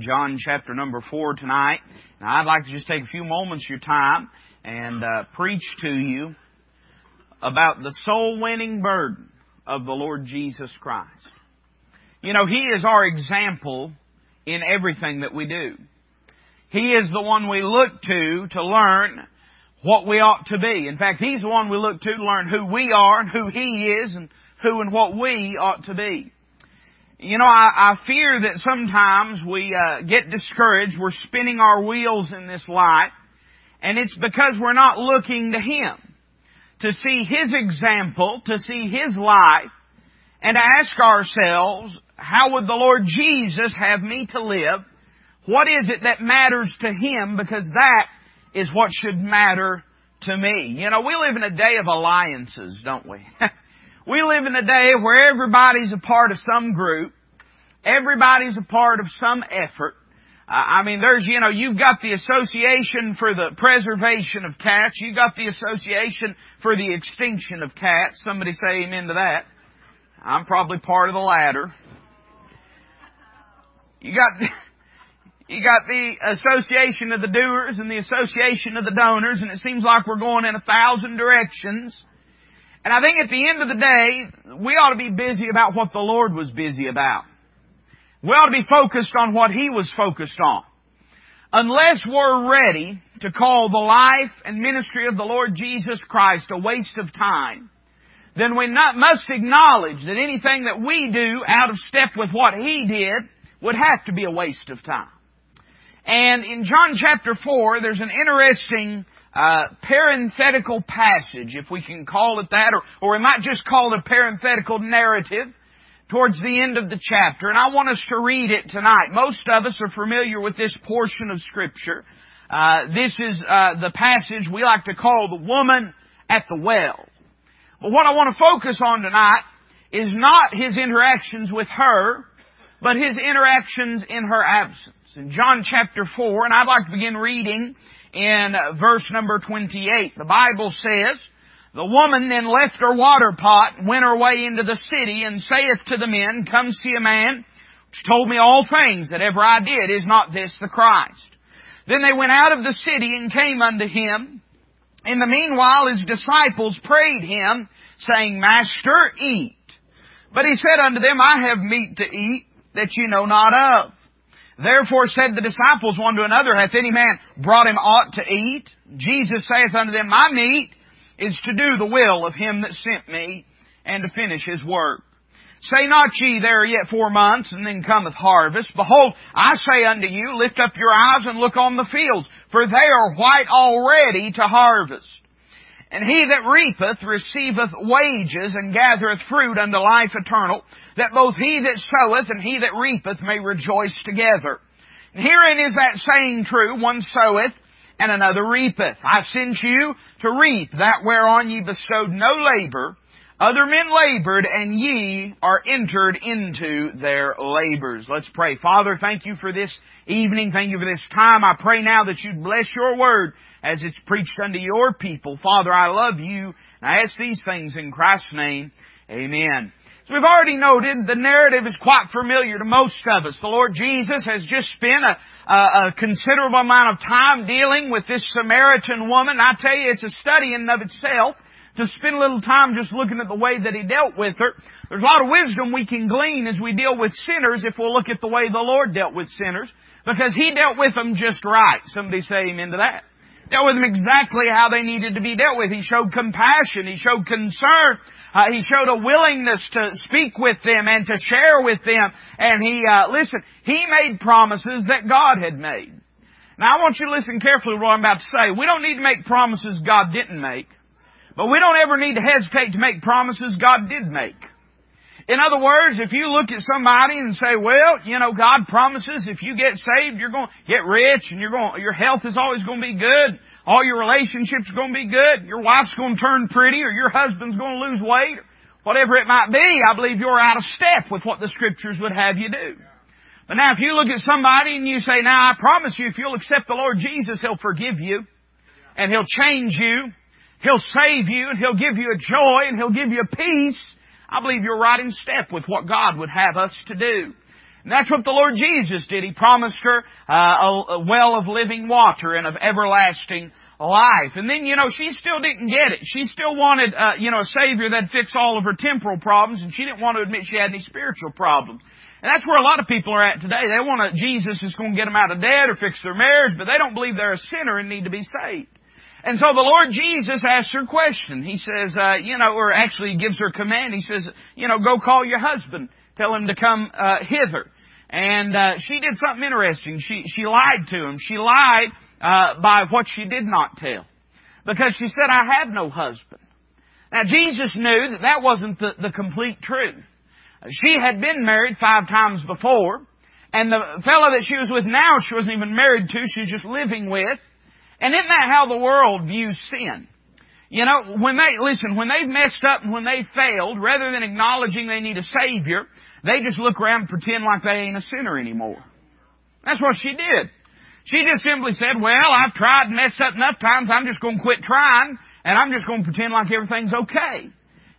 John chapter number 4 tonight. Now I'd like to just take a few moments of your time and uh, preach to you about the soul winning burden of the Lord Jesus Christ. You know, He is our example in everything that we do. He is the one we look to to learn what we ought to be. In fact, He's the one we look to to learn who we are and who He is and who and what we ought to be. You know, I, I fear that sometimes we uh, get discouraged. We're spinning our wheels in this life, and it's because we're not looking to Him to see His example, to see His life, and to ask ourselves, how would the Lord Jesus have me to live? What is it that matters to Him? Because that is what should matter to me. You know, we live in a day of alliances, don't we? We live in a day where everybody's a part of some group. Everybody's a part of some effort. Uh, I mean, there's, you know, you've got the Association for the Preservation of Cats. You've got the Association for the Extinction of Cats. Somebody say amen to that. I'm probably part of the latter. You got, you got the Association of the Doers and the Association of the Donors, and it seems like we're going in a thousand directions. And I think at the end of the day, we ought to be busy about what the Lord was busy about. We ought to be focused on what He was focused on. Unless we're ready to call the life and ministry of the Lord Jesus Christ a waste of time, then we not, must acknowledge that anything that we do out of step with what He did would have to be a waste of time. And in John chapter 4, there's an interesting uh, parenthetical passage, if we can call it that, or, or we might just call it a parenthetical narrative towards the end of the chapter. And I want us to read it tonight. Most of us are familiar with this portion of Scripture. Uh, this is uh, the passage we like to call the woman at the well. But what I want to focus on tonight is not his interactions with her, but his interactions in her absence. In John chapter 4, and I'd like to begin reading in verse number 28. The Bible says, The woman then left her water pot and went her way into the city and saith to the men, Come see a man which told me all things that ever I did. Is not this the Christ? Then they went out of the city and came unto him. In the meanwhile his disciples prayed him, saying, Master, eat. But he said unto them, I have meat to eat that you know not of. Therefore said the disciples one to another, Hath any man brought him aught to eat? Jesus saith unto them, My meat is to do the will of him that sent me, and to finish his work. Say not ye, there are yet four months, and then cometh harvest. Behold, I say unto you, lift up your eyes and look on the fields, for they are white already to harvest. And he that reapeth receiveth wages and gathereth fruit unto life eternal, that both he that soweth and he that reapeth may rejoice together. And herein is that saying true, one soweth and another reapeth. I sent you to reap that whereon ye bestowed no labor. Other men labored, and ye are entered into their labors. Let's pray. Father, thank you for this evening. Thank you for this time. I pray now that you'd bless your word as it's preached unto your people. Father, I love you, and I ask these things in Christ's name. Amen. We've already noted, the narrative is quite familiar to most of us. The Lord Jesus has just spent a, a, a considerable amount of time dealing with this Samaritan woman. I tell you, it's a study in and of itself to spend a little time just looking at the way that He dealt with her. There's a lot of wisdom we can glean as we deal with sinners if we'll look at the way the Lord dealt with sinners. Because He dealt with them just right. Somebody say amen to that dealt with them exactly how they needed to be dealt with. He showed compassion. He showed concern. Uh, he showed a willingness to speak with them and to share with them. And he, uh, listen, he made promises that God had made. Now I want you to listen carefully to what I'm about to say. We don't need to make promises God didn't make. But we don't ever need to hesitate to make promises God did make. In other words, if you look at somebody and say, well, you know, God promises if you get saved, you're going to get rich and you're going, your health is always going to be good. All your relationships are going to be good. Your wife's going to turn pretty or your husband's going to lose weight. or Whatever it might be, I believe you're out of step with what the scriptures would have you do. But now if you look at somebody and you say, now I promise you if you'll accept the Lord Jesus, He'll forgive you and He'll change you. He'll save you and He'll give you a joy and He'll give you a peace I believe you're right in step with what God would have us to do. And that's what the Lord Jesus did. He promised her uh, a, well of living water and of everlasting life. And then, you know, she still didn't get it. She still wanted, uh, you know, a Savior that'd fix all of her temporal problems, and she didn't want to admit she had any spiritual problems. And that's where a lot of people are at today. They want a Jesus who's going to get them out of debt or fix their marriage, but they don't believe they're a sinner and need to be saved. And so the Lord Jesus asks her question. He says, uh, you know, or actually gives her command. He says, you know, go call your husband. Tell him to come uh, hither. And uh, she did something interesting. She she lied to him. She lied uh, by what she did not tell, because she said, "I have no husband." Now Jesus knew that that wasn't the, the complete truth. She had been married five times before, and the fellow that she was with now, she wasn't even married to, she was just living with. And isn't that how the world views sin? You know, when they, listen, when they've messed up and when they failed, rather than acknowledging they need a Savior, they just look around and pretend like they ain't a sinner anymore. That's what she did. She just simply said, well, I've tried and messed up enough times, I'm just gonna quit trying, and I'm just gonna pretend like everything's okay.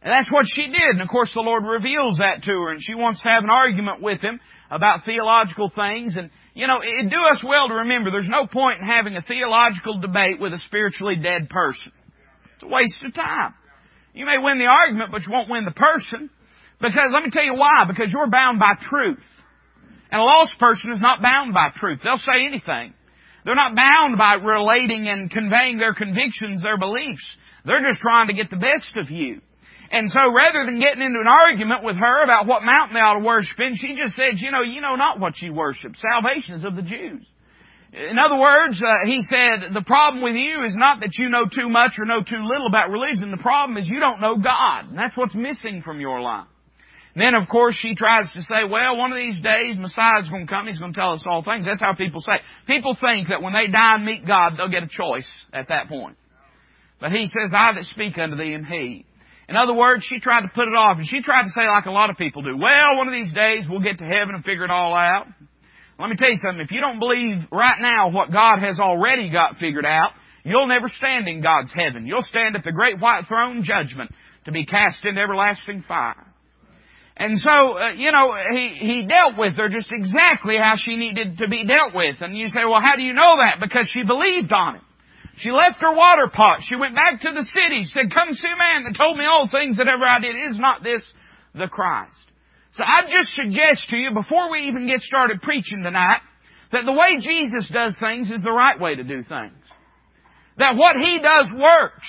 And that's what she did. And of course the Lord reveals that to her and she wants to have an argument with him about theological things. And, you know, it'd do us well to remember there's no point in having a theological debate with a spiritually dead person. It's a waste of time. You may win the argument, but you won't win the person. Because let me tell you why. Because you're bound by truth. And a lost person is not bound by truth. They'll say anything. They're not bound by relating and conveying their convictions, their beliefs. They're just trying to get the best of you. And so rather than getting into an argument with her about what mountain they ought to worship in, she just said, you know, you know not what you worship. Salvation is of the Jews. In other words, uh, he said, the problem with you is not that you know too much or know too little about religion. The problem is you don't know God. And that's what's missing from your life. Then, of course, she tries to say, well, one of these days Messiah's going to come. He's going to tell us all things. That's how people say. People think that when they die and meet God, they'll get a choice at that point. But he says, I that speak unto thee am he. In other words, she tried to put it off, and she tried to say like a lot of people do, well, one of these days we'll get to heaven and figure it all out. Let me tell you something, if you don't believe right now what God has already got figured out, you'll never stand in God's heaven. You'll stand at the great white throne judgment to be cast into everlasting fire. And so, uh, you know, he, he dealt with her just exactly how she needed to be dealt with. And you say, well, how do you know that? Because she believed on it. She left her water pot. She went back to the city. She said, come see a man that told me all things that ever I did. Is not this the Christ? So I just suggest to you, before we even get started preaching tonight, that the way Jesus does things is the right way to do things. That what He does works.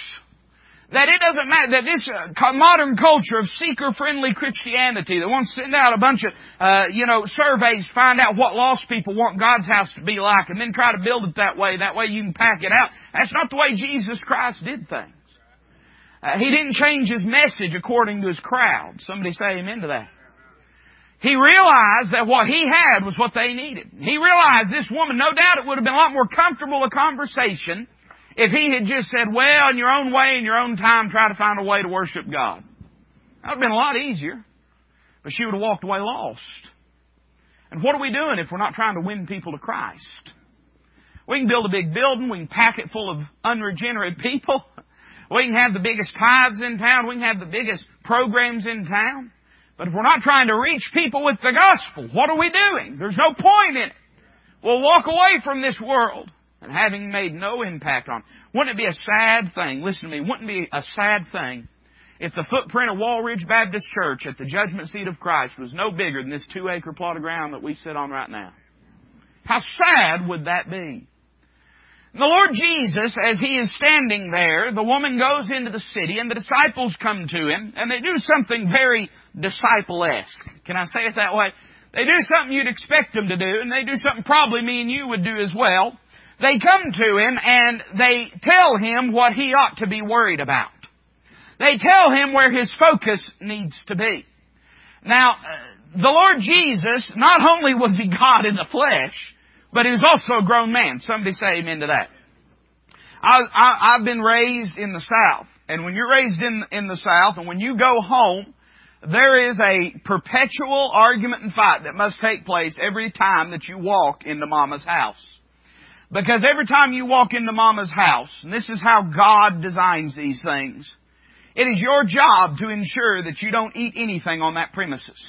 That it doesn't matter, that this uh, modern culture of seeker-friendly Christianity that wants to send out a bunch of, uh, you know, surveys, find out what lost people want God's house to be like, and then try to build it that way, that way you can pack it out. That's not the way Jesus Christ did things. Uh, he didn't change His message according to His crowd. Somebody say amen to that. He realized that what he had was what they needed. He realized this woman, no doubt it would have been a lot more comfortable a conversation if he had just said, well, in your own way, in your own time, try to find a way to worship God. That would have been a lot easier. But she would have walked away lost. And what are we doing if we're not trying to win people to Christ? We can build a big building, we can pack it full of unregenerate people, we can have the biggest tithes in town, we can have the biggest programs in town. But if we're not trying to reach people with the gospel, what are we doing? There's no point in it. We'll walk away from this world and having made no impact on. Wouldn't it be a sad thing? Listen to me. Wouldn't it be a sad thing if the footprint of Walridge Baptist Church at the judgment seat of Christ was no bigger than this two acre plot of ground that we sit on right now? How sad would that be? The Lord Jesus, as He is standing there, the woman goes into the city and the disciples come to Him and they do something very disciple-esque. Can I say it that way? They do something you'd expect them to do and they do something probably me and you would do as well. They come to him and they tell him what he ought to be worried about. They tell him where his focus needs to be. Now, uh, the Lord Jesus, not only was he God in the flesh, but he was also a grown man. Somebody say amen to that. I, have been raised in the South. And when you're raised in, in the South and when you go home, there is a perpetual argument and fight that must take place every time that you walk into mama's house. Because every time you walk into mama's house, and this is how God designs these things, it is your job to ensure that you don't eat anything on that premises.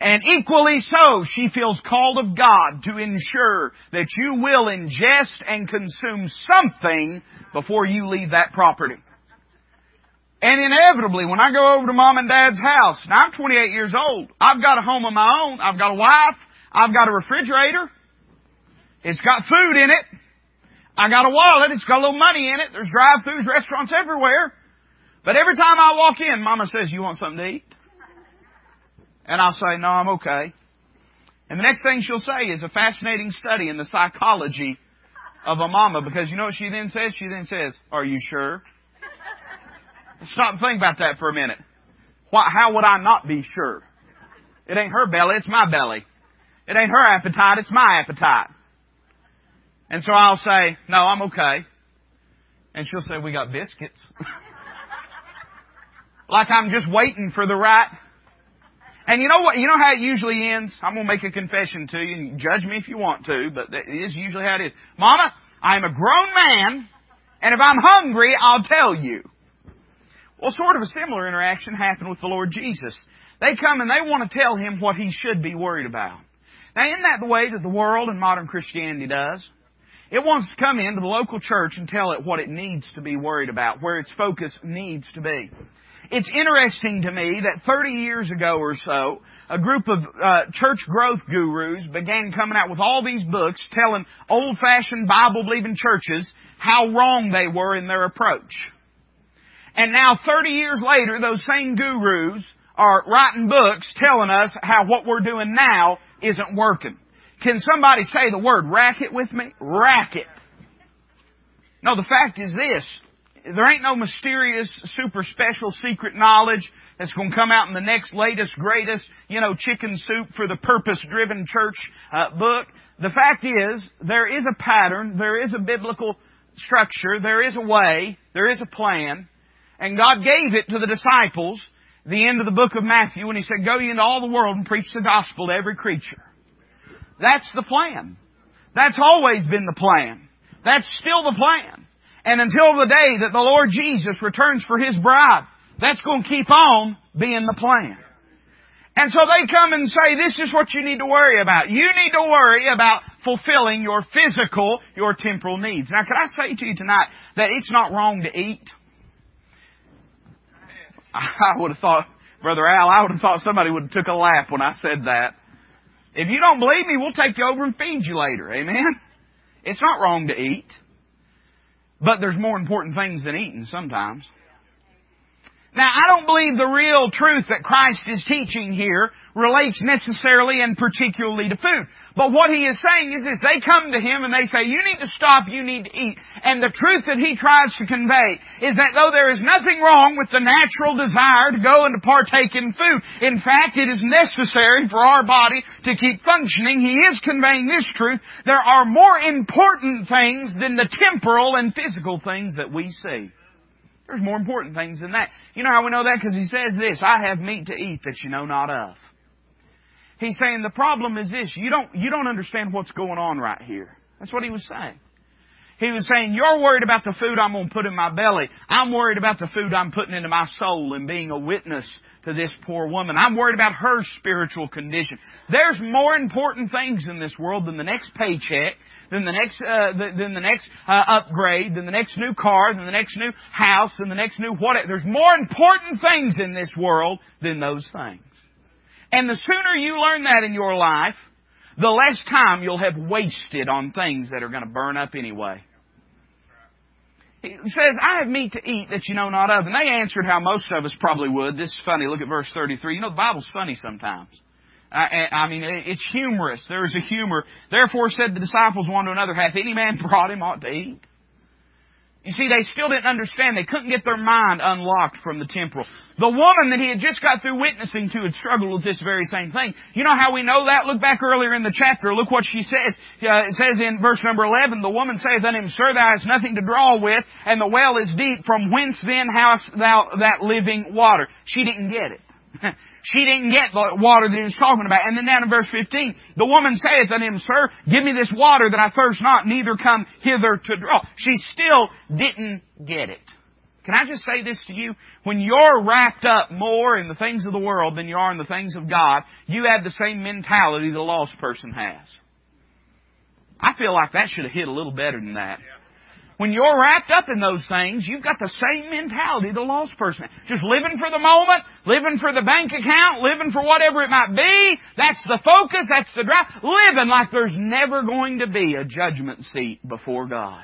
And equally so, she feels called of God to ensure that you will ingest and consume something before you leave that property. And inevitably, when I go over to mom and dad's house, now I'm 28 years old, I've got a home of my own, I've got a wife, I've got a refrigerator, it's got food in it, I got a wallet, it's got a little money in it, there's drive-throughs, restaurants everywhere. But every time I walk in, mama says, you want something to eat? And I'll say, no, I'm okay. And the next thing she'll say is a fascinating study in the psychology of a mama because you know what she then says? She then says, are you sure? Stop and think about that for a minute. Why, how would I not be sure? It ain't her belly, it's my belly. It ain't her appetite, it's my appetite. And so I'll say, no, I'm okay. And she'll say, we got biscuits. like I'm just waiting for the right. And you know what? You know how it usually ends? I'm to make a confession to you and judge me if you want to, but that is usually how it is. Mama, I'm a grown man, and if I'm hungry, I'll tell you. Well, sort of a similar interaction happened with the Lord Jesus. They come and they want to tell him what he should be worried about. Now, isn't that the way that the world and modern Christianity does? It wants to come into the local church and tell it what it needs to be worried about, where its focus needs to be. It's interesting to me that 30 years ago or so, a group of uh, church growth gurus began coming out with all these books telling old-fashioned Bible-believing churches how wrong they were in their approach. And now 30 years later, those same gurus are writing books telling us how what we're doing now isn't working. Can somebody say the word racket with me? Racket. No, the fact is this. There ain't no mysterious, super special, secret knowledge that's going to come out in the next latest, greatest, you know, chicken soup for the purpose-driven church uh, book. The fact is, there is a pattern, there is a biblical structure, there is a way, there is a plan, and God gave it to the disciples, the end of the book of Matthew, when He said, Go ye into all the world and preach the gospel to every creature. That's the plan. That's always been the plan. That's still the plan. And until the day that the Lord Jesus returns for His bride, that's going to keep on being the plan. And so they come and say, this is what you need to worry about. You need to worry about fulfilling your physical, your temporal needs. Now can I say to you tonight that it's not wrong to eat? I would have thought, Brother Al, I would have thought somebody would have took a laugh when I said that. If you don't believe me, we'll take you over and feed you later. Amen? It's not wrong to eat. But there's more important things than eating sometimes. Now, I don't believe the real truth that Christ is teaching here relates necessarily and particularly to food. But what he is saying is this, they come to him and they say, you need to stop, you need to eat. And the truth that he tries to convey is that though there is nothing wrong with the natural desire to go and to partake in food, in fact, it is necessary for our body to keep functioning. He is conveying this truth. There are more important things than the temporal and physical things that we see. There's more important things than that. You know how we know that? Because he says this, I have meat to eat that you know not of. He's saying the problem is this, you don't, you don't understand what's going on right here. That's what he was saying. He was saying, you're worried about the food I'm going to put in my belly. I'm worried about the food I'm putting into my soul and being a witness to this poor woman. I'm worried about her spiritual condition. There's more important things in this world than the next paycheck, than the next, uh, than the next uh, upgrade, than the next new car, than the next new house, than the next new whatever. There's more important things in this world than those things. And the sooner you learn that in your life, the less time you'll have wasted on things that are going to burn up anyway. He says, I have meat to eat that you know not of. And they answered how most of us probably would. This is funny. Look at verse 33. You know, the Bible's funny sometimes. I, I mean, it's humorous. There is a humor. Therefore said the disciples one to another, hath any man brought him ought to eat? You see, they still didn't understand. They couldn't get their mind unlocked from the temporal. The woman that he had just got through witnessing to had struggled with this very same thing. You know how we know that? Look back earlier in the chapter. Look what she says. Uh, it says in verse number 11, the woman saith unto him, Sir, thou hast nothing to draw with, and the well is deep. From whence then hast thou that living water? She didn't get it. she didn't get the water that he was talking about. And then down in verse 15, the woman saith unto him, Sir, give me this water that I thirst not, neither come hither to draw. She still didn't get it. Can I just say this to you? When you're wrapped up more in the things of the world than you are in the things of God, you have the same mentality the lost person has. I feel like that should have hit a little better than that. When you're wrapped up in those things, you've got the same mentality the lost person. Just living for the moment, living for the bank account, living for whatever it might be. That's the focus, that's the drive. Living like there's never going to be a judgment seat before God.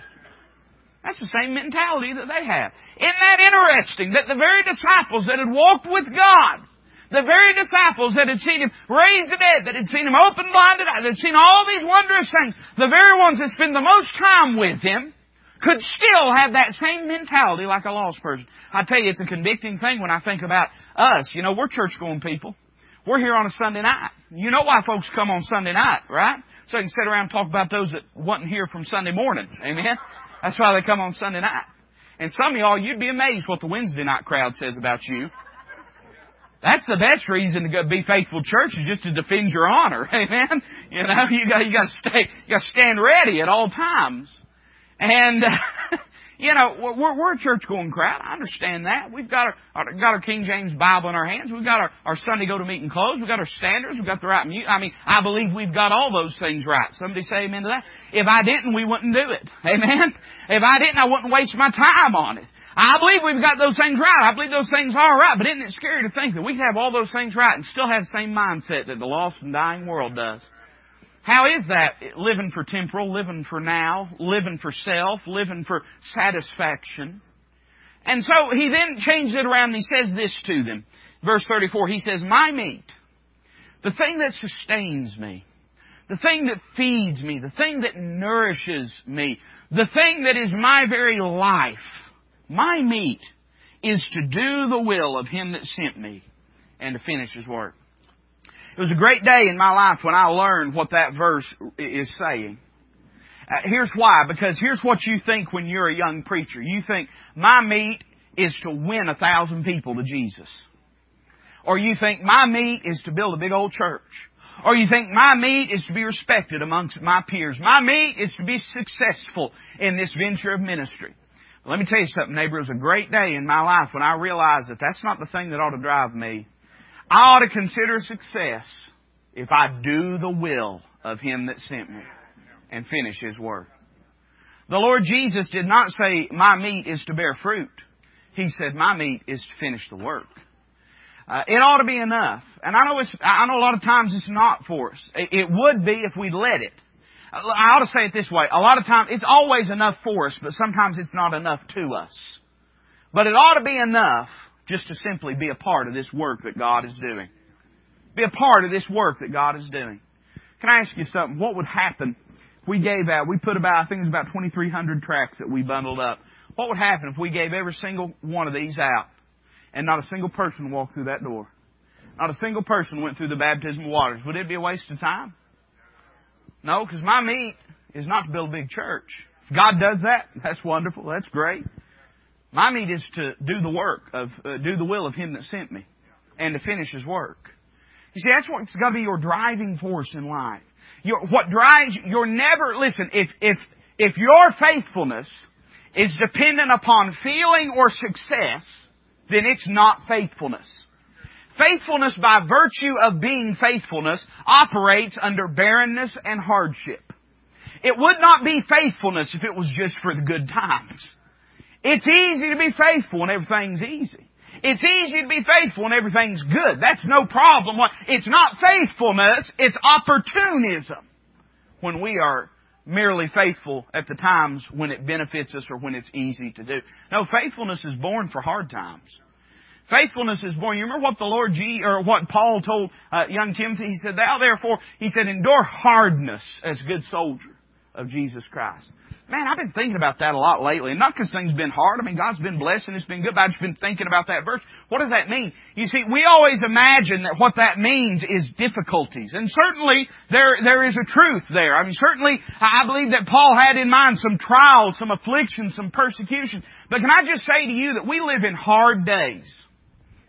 That's the same mentality that they have. Isn't that interesting that the very disciples that had walked with God, the very disciples that had seen Him raise the dead, that had seen Him open blinded eyes, that had seen all these wondrous things, the very ones that spend the most time with Him, could still have that same mentality like a lost person. I tell you, it's a convicting thing when I think about us. You know, we're church going people. We're here on a Sunday night. You know why folks come on Sunday night, right? So they can sit around and talk about those that wasn't here from Sunday morning. Amen? That's why they come on Sunday night. And some of y'all, you'd be amazed what the Wednesday night crowd says about you. That's the best reason to go be faithful church is just to defend your honor. Amen. You know, you got you got to stay, you got to stand ready at all times. And You know, we're, we're a church going crowd. I understand that. We've got our, our, got our King James Bible in our hands. We've got our, our Sunday go to meeting clothes. We've got our standards. We've got the right mute. I mean, I believe we've got all those things right. Somebody say amen to that. If I didn't, we wouldn't do it. Amen? If I didn't, I wouldn't waste my time on it. I believe we've got those things right. I believe those things are right. But isn't it scary to think that we can have all those things right and still have the same mindset that the lost and dying world does? How is that? Living for temporal, living for now, living for self, living for satisfaction. And so he then changed it around and he says this to them. Verse 34, he says, My meat, the thing that sustains me, the thing that feeds me, the thing that nourishes me, the thing that is my very life, my meat is to do the will of him that sent me and to finish his work. It was a great day in my life when I learned what that verse is saying. Uh, here's why, because here's what you think when you're a young preacher. You think, my meat is to win a thousand people to Jesus. Or you think, my meat is to build a big old church. Or you think, my meat is to be respected amongst my peers. My meat is to be successful in this venture of ministry. Let me tell you something, neighbor. It was a great day in my life when I realized that that's not the thing that ought to drive me. I ought to consider success if I do the will of Him that sent me and finish His work. The Lord Jesus did not say, my meat is to bear fruit. He said, my meat is to finish the work. Uh, it ought to be enough. And I know it's, I know a lot of times it's not for us. It, would be if we let it. I ought to say it this way. A lot of times, it's always enough for us, but sometimes it's not enough to us. But it ought to be enough just to simply be a part of this work that God is doing. Be a part of this work that God is doing. Can I ask you something? What would happen if we gave out, we put about, I think it was about 2,300 tracts that we bundled up. What would happen if we gave every single one of these out and not a single person walked through that door? Not a single person went through the baptismal waters. Would it be a waste of time? No, because my meat is not to build a big church. If God does that, that's wonderful. That's great. My meat is to do the work of, uh, do the will of Him that sent me and to finish His work. You see, that's what's got to be your driving force in life. Your, what drives, you, you're never, listen, if, if, if your faithfulness is dependent upon feeling or success, then it's not faithfulness. Faithfulness by virtue of being faithfulness operates under barrenness and hardship. It would not be faithfulness if it was just for the good times. It's easy to be faithful when everything's easy. It's easy to be faithful when everything's good. That's no problem. It's not faithfulness, it's opportunism when we are merely faithful at the times when it benefits us or when it's easy to do. No, faithfulness is born for hard times. Faithfulness is born. You remember what the Lord G or what Paul told uh, young Timothy? He said, "Thou therefore," he said, "endure hardness as good soldier of Jesus Christ." Man, I've been thinking about that a lot lately. And not because things have been hard. I mean, God's been blessing. It's been good. But I've just been thinking about that verse. What does that mean? You see, we always imagine that what that means is difficulties. And certainly, there, there is a truth there. I mean, certainly, I believe that Paul had in mind some trials, some afflictions, some persecution. But can I just say to you that we live in hard days.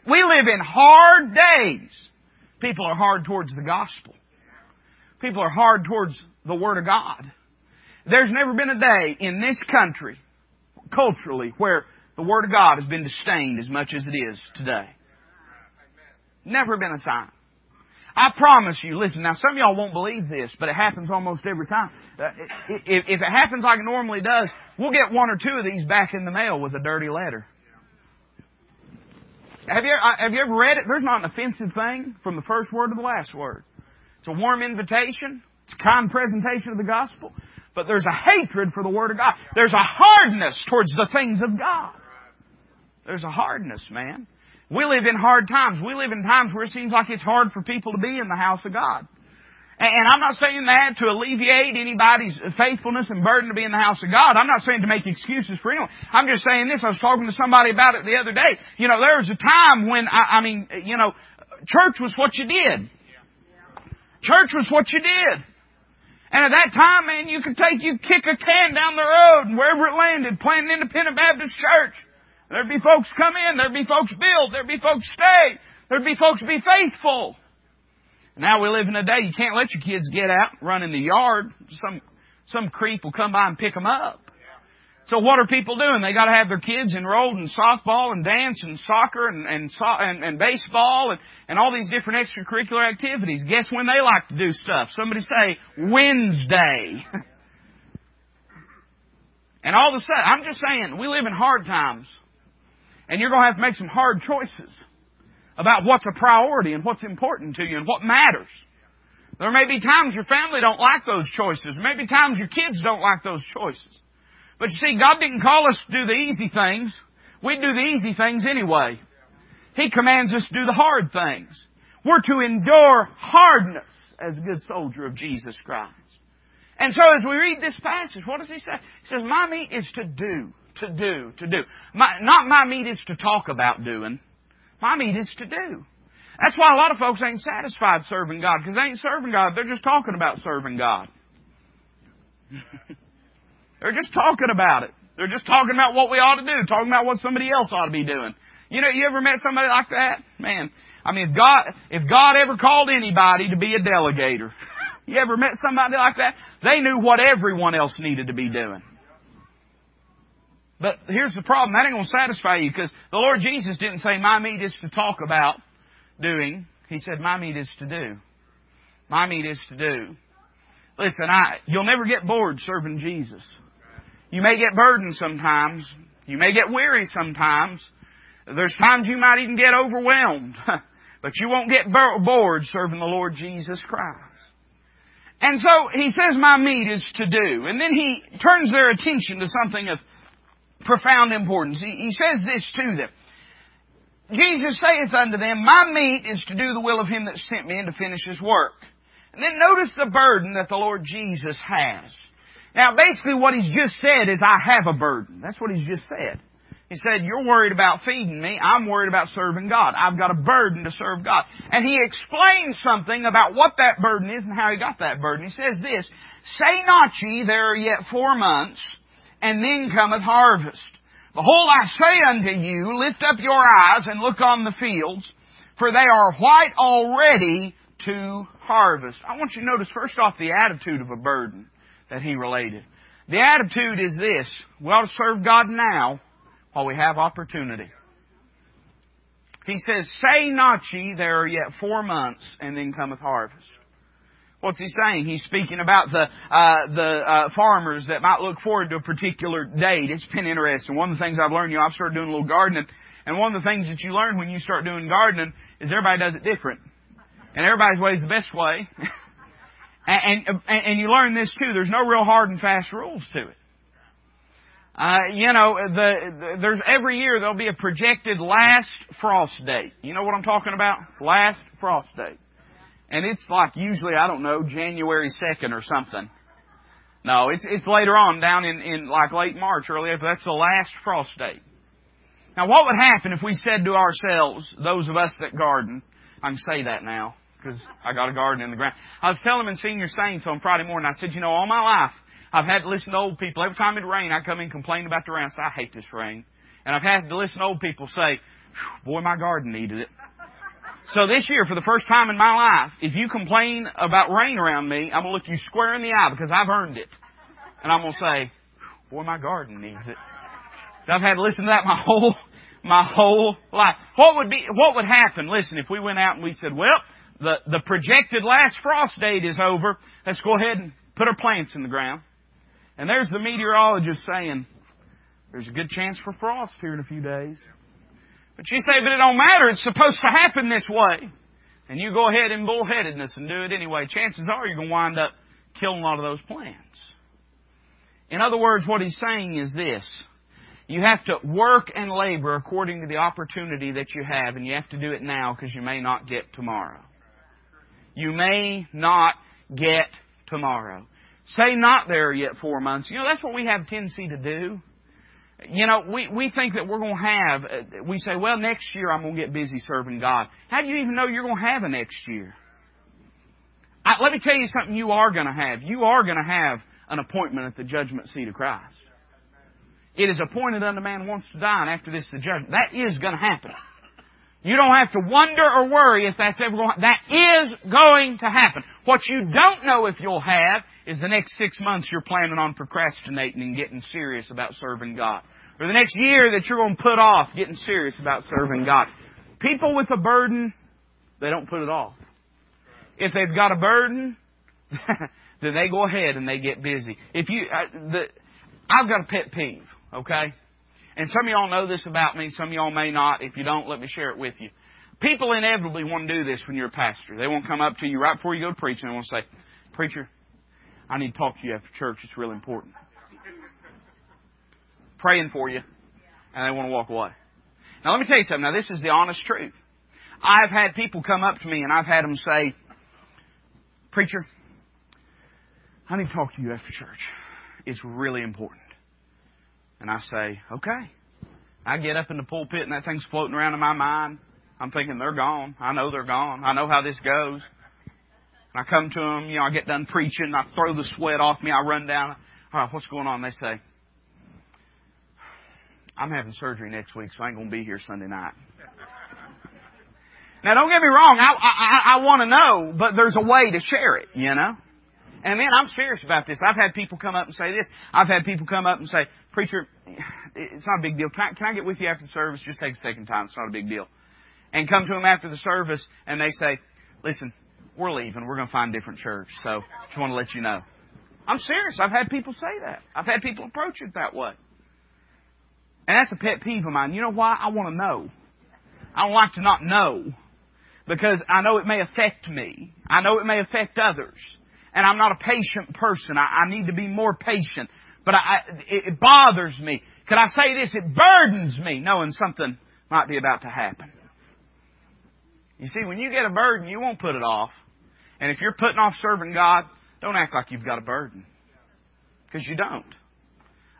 We live in hard days. People are hard towards the gospel. People are hard towards the Word of God. There's never been a day in this country, culturally, where the Word of God has been disdained as much as it is today. Never been a time. I promise you, listen, now some of y'all won't believe this, but it happens almost every time. Uh, if it happens like it normally does, we'll get one or two of these back in the mail with a dirty letter. Have you, uh, have you ever read it? There's not an offensive thing from the first word to the last word. It's a warm invitation. It's a kind presentation of the gospel. But there's a hatred for the Word of God. There's a hardness towards the things of God. There's a hardness, man. We live in hard times. We live in times where it seems like it's hard for people to be in the house of God. And I'm not saying that to alleviate anybody's faithfulness and burden to be in the house of God. I'm not saying to make excuses for anyone. I'm just saying this. I was talking to somebody about it the other day. You know, there was a time when, I, I mean, you know, church was what you did. Church was what you did. And at that time, man, you could take, you kick a can down the road and wherever it landed, plant an independent Baptist church. There'd be folks come in, there'd be folks build, there'd be folks stay, there'd be folks be faithful. Now we live in a day you can't let your kids get out, run in the yard. Some, some creep will come by and pick them up. So what are people doing? They got to have their kids enrolled in softball and dance and soccer and and, and, and baseball and, and all these different extracurricular activities. Guess when they like to do stuff? Somebody say Wednesday. and all of a sudden, I'm just saying, we live in hard times, and you're going to have to make some hard choices about what's a priority and what's important to you and what matters. There may be times your family don't like those choices. There may be times your kids don't like those choices. But you see, God didn't call us to do the easy things. We do the easy things anyway. He commands us to do the hard things. We're to endure hardness as a good soldier of Jesus Christ. And so as we read this passage, what does he say? He says, my meat is to do, to do, to do. My, not my meat is to talk about doing. My meat is to do. That's why a lot of folks ain't satisfied serving God, because they ain't serving God. They're just talking about serving God. They're just talking about it. They're just talking about what we ought to do, talking about what somebody else ought to be doing. You know, you ever met somebody like that? Man, I mean, if God, if God ever called anybody to be a delegator, you ever met somebody like that? They knew what everyone else needed to be doing. But here's the problem. That ain't going to satisfy you because the Lord Jesus didn't say, my meat is to talk about doing. He said, my meat is to do. My meat is to do. Listen, I, you'll never get bored serving Jesus. You may get burdened sometimes. You may get weary sometimes. There's times you might even get overwhelmed. but you won't get bored serving the Lord Jesus Christ. And so he says, my meat is to do. And then he turns their attention to something of profound importance. He, says this to them. Jesus saith unto them, My meat is to do the will of him that sent me and to finish his work. And then notice the burden that the Lord Jesus has. Now basically what he's just said is, I have a burden. That's what he's just said. He said, you're worried about feeding me. I'm worried about serving God. I've got a burden to serve God. And he explains something about what that burden is and how he got that burden. He says this, Say not ye, there are yet four months, and then cometh harvest. Behold, I say unto you, lift up your eyes and look on the fields, for they are white already to harvest. I want you to notice first off the attitude of a burden that he related. The attitude is this, we ought to serve God now while we have opportunity. He says, Say not ye, there are yet four months, and then cometh harvest. What's he saying? He's speaking about the uh, the uh, farmers that might look forward to a particular date. It's been interesting. One of the things I've learned, you know, I've started doing a little gardening, and one of the things that you learn when you start doing gardening is everybody does it different, and everybody's way is the best way. And, and, and you learn this too. There's no real hard and fast rules to it. Uh, you know, the, the, there's every year there'll be a projected last frost date. You know what I'm talking about? Last frost date. And it's like usually, I don't know, January 2nd or something. No, it's, it's later on down in, in like late March, early April. That's the last frost date. Now what would happen if we said to ourselves, those of us that garden, I can say that now, because I got a garden in the ground. I was telling them in Senior Saints on Friday morning, I said, you know, all my life, I've had to listen to old people. Every time it rains, I come in and complain about the rain. I say, I hate this rain. And I've had to listen to old people say, boy, my garden needed it. So this year, for the first time in my life, if you complain about rain around me, I'm going to look you square in the eye because I've earned it. And I'm going to say, boy, my garden needs it. So I've had to listen to that my whole, my whole life. What would be, what would happen? Listen, if we went out and we said, well, the, the projected last frost date is over, let's go ahead and put our plants in the ground. And there's the meteorologist saying, there's a good chance for frost here in a few days. But you say, but it don't matter, it's supposed to happen this way. And you go ahead in bullheadedness and do it anyway. Chances are you're going to wind up killing a lot of those plants. In other words, what he's saying is this. You have to work and labor according to the opportunity that you have, and you have to do it now because you may not get tomorrow. You may not get tomorrow. Say not there yet four months. You know, that's what we have tendency to do. You know, we, we think that we're going to have, uh, we say, well, next year I'm going to get busy serving God. How do you even know you're going to have a next year? I, let me tell you something you are going to have. You are going to have an appointment at the judgment seat of Christ. It is appointed unto man wants to die, and after this the judgment. That is going to happen. You don't have to wonder or worry if that's ever going That is going to happen. What you don't know if you'll have is the next six months you're planning on procrastinating and getting serious about serving God. Or the next year that you're going to put off getting serious about serving God. People with a burden, they don't put it off. If they've got a burden, then they go ahead and they get busy. If you, uh, the, I've got a pet peeve, okay? And some of y'all know this about me, some of y'all may not. If you don't, let me share it with you. People inevitably want to do this when you're a pastor. They want to come up to you right before you go to preach and they want to say, Preacher, I need to talk to you after church. It's really important. Praying for you. And they want to walk away. Now let me tell you something. Now this is the honest truth. I've had people come up to me and I've had them say, Preacher, I need to talk to you after church. It's really important. And I say, okay. I get up in the pulpit and that thing's floating around in my mind. I'm thinking they're gone. I know they're gone. I know how this goes. And I come to them, you know, I get done preaching, I throw the sweat off me, I run down. All right, what's going on? They say, I'm having surgery next week, so I ain't going to be here Sunday night. Now, don't get me wrong, I, I, I want to know, but there's a way to share it, you know? And man, I'm serious about this. I've had people come up and say this. I've had people come up and say, Preacher, it's not a big deal. Can I, can I get with you after the service? Just take a second time. It's not a big deal. And come to them after the service and they say, Listen, we're leaving. We're going to find a different church. So just want to let you know. I'm serious. I've had people say that. I've had people approach it that way. And that's a pet peeve of mine. You know why? I want to know. I don't like to not know because I know it may affect me. I know it may affect others. And I'm not a patient person. I, I need to be more patient. But I, it, it bothers me. Could I say this? It burdens me knowing something might be about to happen. You see, when you get a burden, you won't put it off. And if you're putting off serving God, don't act like you've got a burden. Because you don't.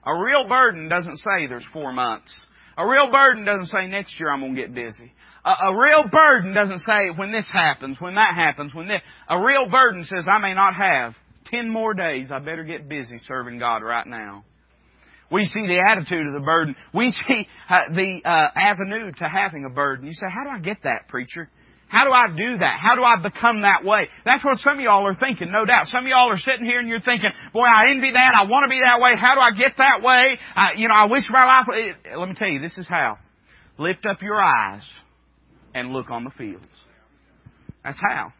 A real burden doesn't say there's four months. A real burden doesn't say next year I'm going to get busy. A, a, real burden doesn't say when this happens, when that happens, when this. A real burden says I may not have ten more days. I better get busy serving God right now. We see the attitude of the burden. We see uh, the uh, avenue to having a burden. You say, how do I get that, preacher? How do I do that? How do I become that way? That's what some of y'all are thinking, no doubt. Some of y'all are sitting here and you're thinking, boy, I envy that. I want to be that way. How do I get that way? You know, I wish my life. Let me tell you, this is how. Lift up your eyes and look on the fields. That's how.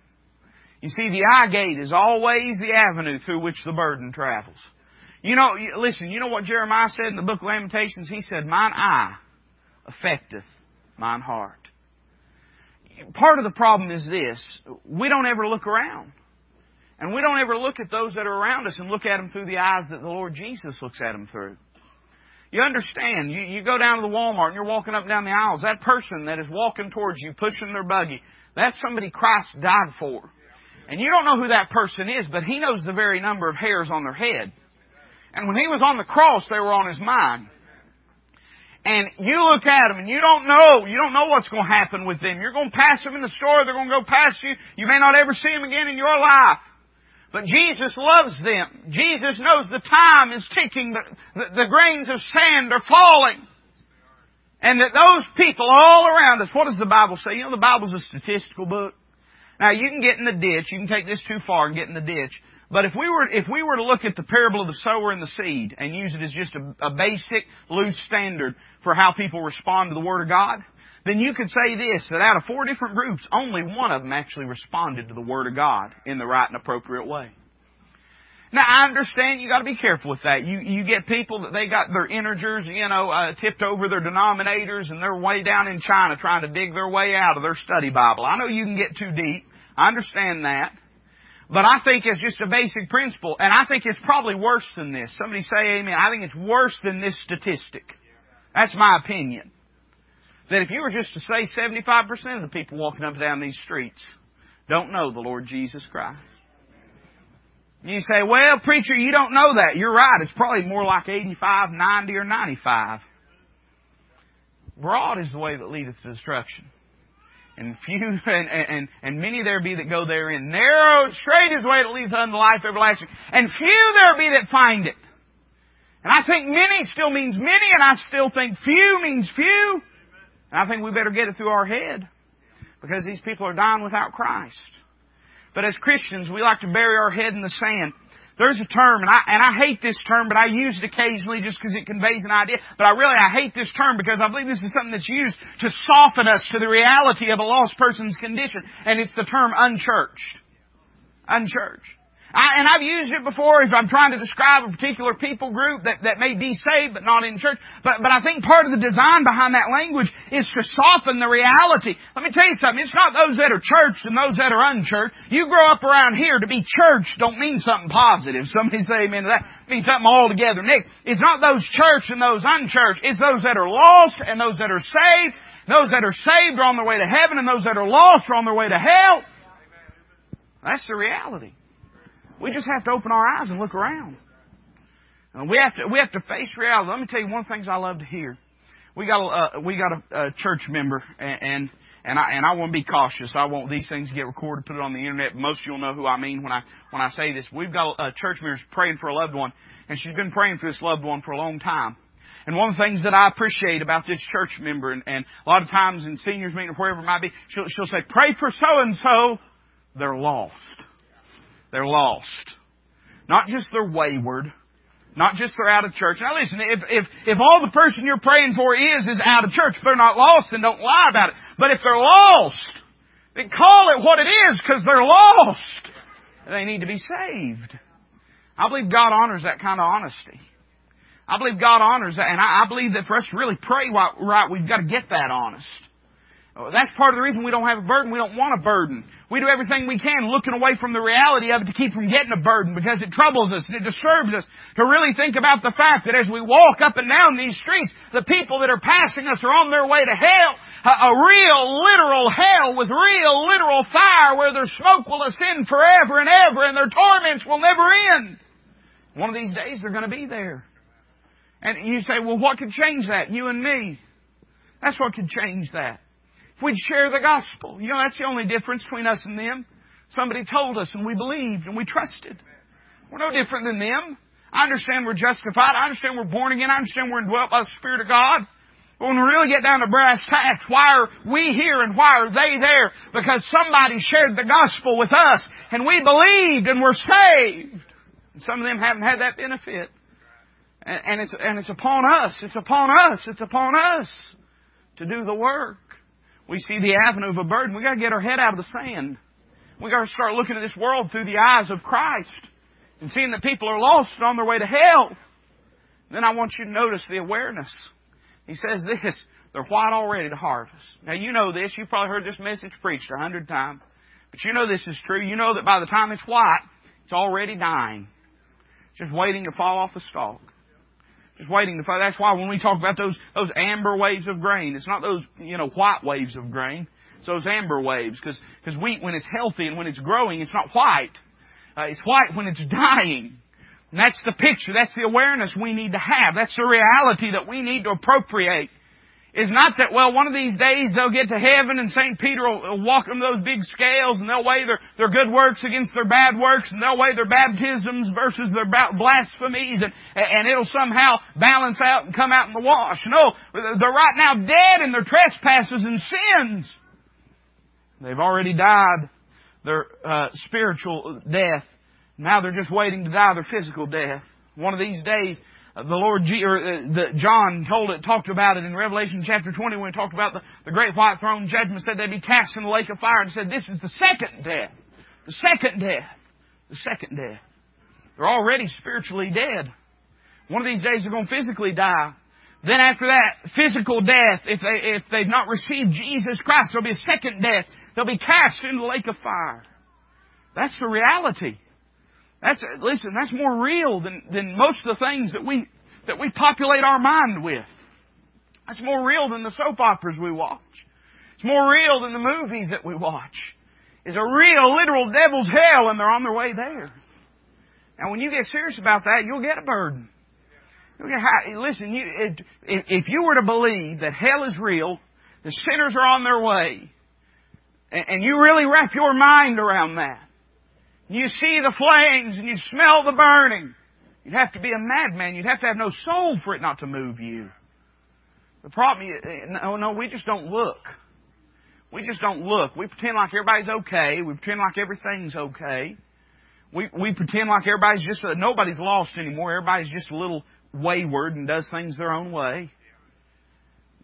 You see, the eye gate is always the avenue through which the burden travels. You know, listen, you know what Jeremiah said in the book of Lamentations? He said, Mine eye affecteth mine heart part of the problem is this. We don't ever look around. And we don't ever look at those that are around us and look at them through the eyes that the Lord Jesus looks at them through. You understand, you, you go down to the Walmart and you're walking up and down the aisles. That person that is walking towards you, pushing their buggy, that's somebody Christ died for. And you don't know who that person is, but He knows the very number of hairs on their head. And when He was on the cross, they were on His mind and you look at them and you don't know, you don't know what's going to happen with them. You're going to pass them in the store, they're going to go past you. You may not ever see them again in your life. But Jesus loves them. Jesus knows the time is ticking, the, the, the grains of sand are falling. And that those people all around us, what does the Bible say? You know, the Bible's a statistical book. Now, you can get in the ditch, you can take this too far and get in the ditch, But if we were, if we were to look at the parable of the sower and the seed and use it as just a, a basic, loose standard for how people respond to the Word of God, then you could say this, that out of four different groups, only one of them actually responded to the Word of God in the right and appropriate way. Now I understand you got to be careful with that. You you get people that they got their integers, you know, uh, tipped over their denominators, and they're way down in China trying to dig their way out of their study Bible. I know you can get too deep. I understand that. But I think it's just a basic principle, and I think it's probably worse than this. Somebody say amen. I think it's worse than this statistic. That's my opinion. That if you were just to say 75% of the people walking up and down these streets don't know the Lord Jesus Christ. You say, well, preacher, you don't know that. You're right. It's probably more like 85, 90, or 95. Broad is the way that leadeth to destruction and few and, and, and many there be that go therein. Narrow, straight is the way that leads unto life everlasting. And few there be that find it. And I think many still means many, and I still think few means few. And I think we better get it through our head. Because these people are dying without Christ. But as Christians, we like to bury our head in the sand. There's a term, and I, and I hate this term, but I use it occasionally just because it conveys an idea. But I really, I hate this term because I believe this is something that's used to soften us to the reality of a lost person's condition. And it's the term unchurched. Unchurched. I, and I've used it before if I'm trying to describe a particular people group that, that may be saved but not in church. But, but I think part of the design behind that language is to soften the reality. Let me tell you something. It's not those that are churched and those that are unchurched. You grow up around here to be church don't mean something positive. Somebody say amen to that. It means something altogether. Nick, it's not those church and those unchurched. It's those that are lost and those that are saved. Those that are saved are on their way to heaven and those that are lost are on their way to hell. That's the reality. We just have to open our eyes and look around. And we have to we have to face reality. Let me tell you one of the things I love to hear. We got a uh, we got a, a church member and, and and I and I want to be cautious. I want these things to get recorded, put it on the internet. Most of you'll know who I mean when I when I say this. We've got a, a church member praying for a loved one, and she's been praying for this loved one for a long time. And one of the things that I appreciate about this church member, and, and a lot of times in seniors meeting or wherever it might be, she'll, she'll say, "Pray for so and so." They're lost. They're lost. Not just they're wayward. Not just they're out of church. Now listen, if, if, if all the person you're praying for is, is out of church, if they're not lost, then don't lie about it. But if they're lost, then call it what it is because they're lost. They need to be saved. I believe God honors that kind of honesty. I believe God honors that, and I, I believe that for us to really pray right, we've got to get that honest. Oh, that's part of the reason we don't have a burden. We don't want a burden. We do everything we can looking away from the reality of it to keep from getting a burden because it troubles us and it disturbs us to really think about the fact that as we walk up and down these streets, the people that are passing us are on their way to hell. A, a real literal hell with real literal fire where their smoke will ascend forever and ever and their torments will never end. One of these days they're going to be there. And you say, well, what could change that? You and me. That's what could change that we'd share the gospel. You know, that's the only difference between us and them. Somebody told us and we believed and we trusted. We're no different than them. I understand we're justified. I understand we're born again. I understand we're indwelt by the Spirit of God. But when we really get down to brass tacks, why are we here and why are they there? Because somebody shared the gospel with us and we believed and we're saved. And some of them haven't had that benefit. And, and it's, and it's upon us. It's upon us. It's upon us to do the work we see the avenue of a burden, we got to get our head out of the sand. We got to start looking at this world through the eyes of Christ and seeing that people are lost on their way to hell. Then I want you to notice the awareness. He says this, they're white already to harvest. Now you know this, you've probably heard this message preached a hundred times. But you know this is true. You know that by the time it's white, it's already dying. Just waiting to fall off the stalk. Just waiting to fall. That's why when we talk about those, those amber waves of grain, it's not those, you know, white waves of grain. It's those amber waves. Cause, cause wheat, when it's healthy and when it's growing, it's not white. Uh, it's white when it's dying. And that's the picture. That's the awareness we need to have. That's the reality that we need to appropriate is not that, well, one of these days they'll get to heaven and St. Peter will walk them those big scales and they'll weigh their, their good works against their bad works and they'll weigh their baptisms versus their blasphemies and, and it'll somehow balance out and come out in the wash. No, they're right now dead in their trespasses and sins. They've already died their uh, spiritual death Now they're just waiting to die their physical death. One of these days, the Lord or uh, the, John told it, talked about it in Revelation chapter 20 when he talked about the, the great white throne judgment, said they'd be cast in the lake of fire and said this is the second death. The second death. The second death. They're already spiritually dead. One of these days they're going to physically die. Then after that, physical death, if they, if they've not received Jesus Christ, there'll be a second death. They'll be cast into the lake of fire. That's the reality. That's, listen, that's more real than, than most of the things that we, that we populate our mind with. That's more real than the soap operas we watch. It's more real than the movies that we watch. It's a real, literal devil's hell and they're on their way there. Now when you get serious about that, you'll get a burden. You'll get, listen, you, if, if you were to believe that hell is real, the sinners are on their way, and you really wrap your mind around that, you see the flames and you smell the burning. You'd have to be a madman. You'd have to have no soul for it not to move you. The problem is, no, no, we just don't look. We just don't look. We pretend like everybody's okay. We pretend like everything's okay. We, we pretend like everybody's just, uh, nobody's lost anymore. Everybody's just a little wayward and does things their own way.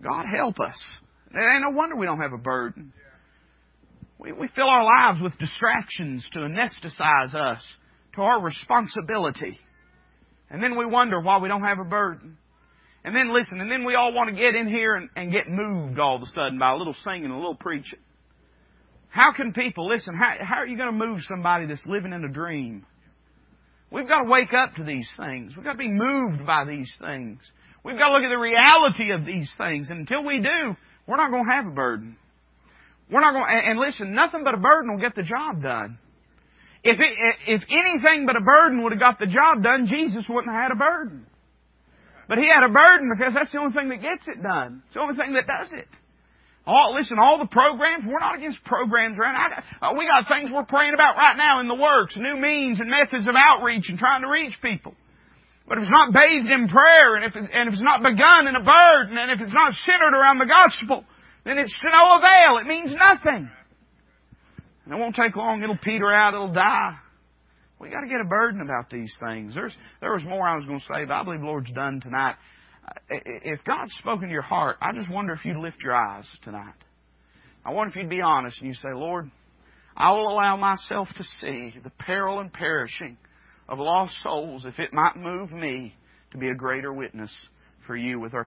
God help us. It ain't no wonder we don't have a burden. We, we fill our lives with distractions to anesthetize us to our responsibility. And then we wonder why we don't have a burden. And then listen, and then we all want to get in here and, and get moved all of a sudden by a little singing, a little preaching. How can people, listen, how, how are you going to move somebody that's living in a dream? We've got to wake up to these things. We've got to be moved by these things. We've got to look at the reality of these things. And until we do, we're not going to have a burden. We're not going, and listen, nothing but a burden will get the job done. If it, if anything but a burden would have got the job done, Jesus wouldn't have had a burden. But he had a burden because that's the only thing that gets it done. It's the only thing that does it. All, listen, all the programs, we're not against programs right now. Uh, we got things we're praying about right now in the works, new means and methods of outreach and trying to reach people. But if it's not bathed in prayer and if, it's, and if it's not begun in a burden and if it's not centered around the gospel, then it's to no avail. It means nothing. And it won't take long. It'll peter out. It'll die. We got to get a burden about these things. There's, there was more I was going to say, but I believe the Lord's done tonight. Uh, if God's spoken to your heart, I just wonder if you'd lift your eyes tonight. I wonder if you'd be honest and you say, Lord, I will allow myself to see the peril and perishing of lost souls if it might move me to be a greater witness for you with our